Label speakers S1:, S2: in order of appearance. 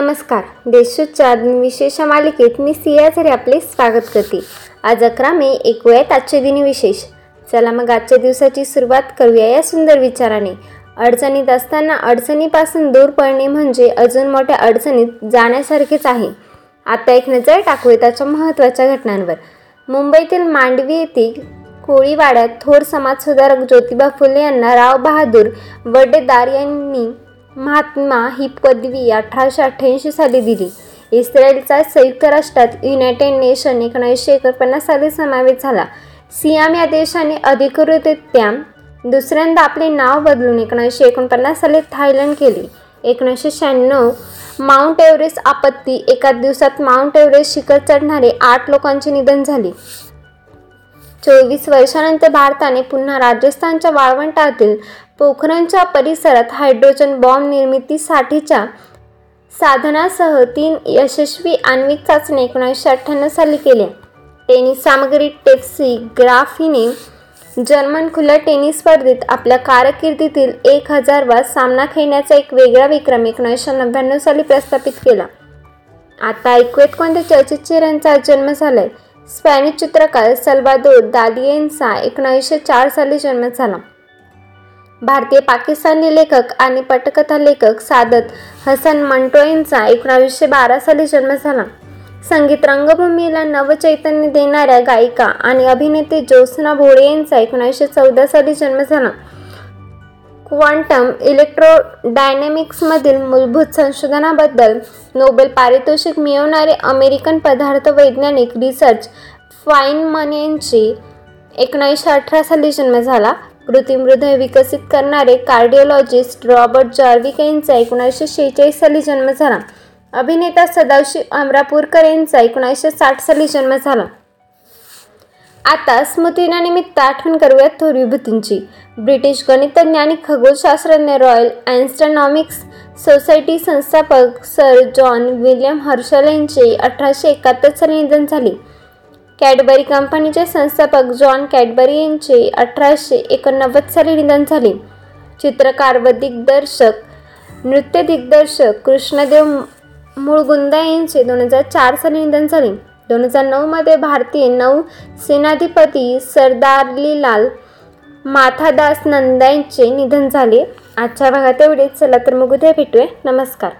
S1: नमस्कार. देशूच्या विशेष मालिकेत मी सिया झरे आपले स्वागत करते. आज अकरा मे ऐकूयात आजचे दिनी विशेष. चला मग आजच्या दिवसाची सुरुवात करूया या सुंदर विचाराने. अडचणीत असताना अडचणीपासून दूर पडणे म्हणजे अजून मोठ्या अडचणीत जाण्यासारखेच आहे. आता एक नजर टाकूया त्याच्या महत्त्वाच्या घटनांवर. मुंबईतील मांडवी येथील कोळीवाड्यात थोर समाजसुधारक ज्योतिबा फुले यांना राव बहादूर वडेदार यांनी महात्मा ही पदवी अठराशे अठ्ठ्याऐंशी साली दिली. इस्रायलचा संयुक्त राष्ट्रात युनायटेड नेशन एकोणीसशे एकोणपन्नास साली समावेश झाला. सियाम या देशाने अधिकृतरित्या दुसऱ्यांदा आपले नाव बदलून एकोणीसशे एकोणपन्नास साली थायलंड केले. एकोणीसशे शहाण्णव माउंट एव्हरेस्ट आपत्ती एका दिवसात माउंट एव्हरेस्ट शिखर चढणारे आठ लोकांचे निधन झाले. चोवीस वर्षानंतर भारताने पुन्हा राजस्थानच्या वाळवंटातील पोखरणच्या परिसरात हायड्रोजन बॉम्ब निर्मितीसाठीच्या साधनासह तीन यशस्वी आण्विक चाचणी एकोणीसशे अठ्ठ्याण्णव साली केल्या. टेनिस सामग्री टेप्सी ग्राफीने जर्मन खुल्या टेनिस स्पर्धेत आपल्या कारकिर्दीतील एक हजारवा सामना खेळण्याचा एक वेगळा विक्रम एकोणीसशे नव्याण्णव साली प्रस्थापित केला. आता ऐकूयात कोणत्या चर्चित चेहऱ्यांचा जन्म झालाय? स्पॅनिश चित्रकार सल्वादोर दालियेंचा एकोणीसशे चार साली जन्म झाला. भारतीय पाकिस्तानी लेखक आणि पटकथा लेखक सादत हसन मंटो यांचा एकोणावीसशे बारा साली जन्म झाला. संगीत रंगभूमीला नवचैतन्य देणाऱ्या गायिका आणि अभिनेते ज्योत्स्ना भोळे यांचा एकोणीसशे चौदा साली जन्म झाला. क्वांटम इलेक्ट्रोडायनॅमिक्समधील मूलभूत संशोधनाबद्दल नोबेल पारितोषिक मिळवणारे अमेरिकन पदार्थ वैज्ञानिक रिसर्च फाईनमन यांची एकोणीसशे अठरा साली जन्म झाला. कृत्रिम हृदय विकसित करणारे कार्डिओलॉजिस्ट रॉबर्ट जॉर्विक यांचा एकोणीसशे शेहेचाळीस साली जन्म झाला. अभिनेता सदाशिव अमरापूरकर यांचा एकोणीसशे साठ साली जन्म झाला. आता स्मृतीनानिमित्त आठवण करूयात थोर विभूतींची. ब्रिटिश गणितज्ञ आणि खगोलशास्त्रज्ञ रॉयल ॲन्स्ट्रॉनॉमिक्स सोसायटी संस्थापक सर जॉन विल्यम हर्शल यांचे अठराशे एकाहत्तर साली निधन झाले. कॅडबरी कंपनीचे संस्थापक जॉन कॅडबरी यांचे अठराशे एकोणनव्वद साली निधन झाले. चित्रकार व दिग्दर्शक नृत्य दिग्दर्शक कृष्णदेव मुळगुंदा यांचे दोन हजार चार साली निधन झाले. दोन हजार नऊमध्ये भारतीय नौ सेनाधिपती सरदारलीलाल माथादास नंदांचे निधन झाले. आजच्या भागात एवढेच. चला तर मग उद्या भेटूया. नमस्कार.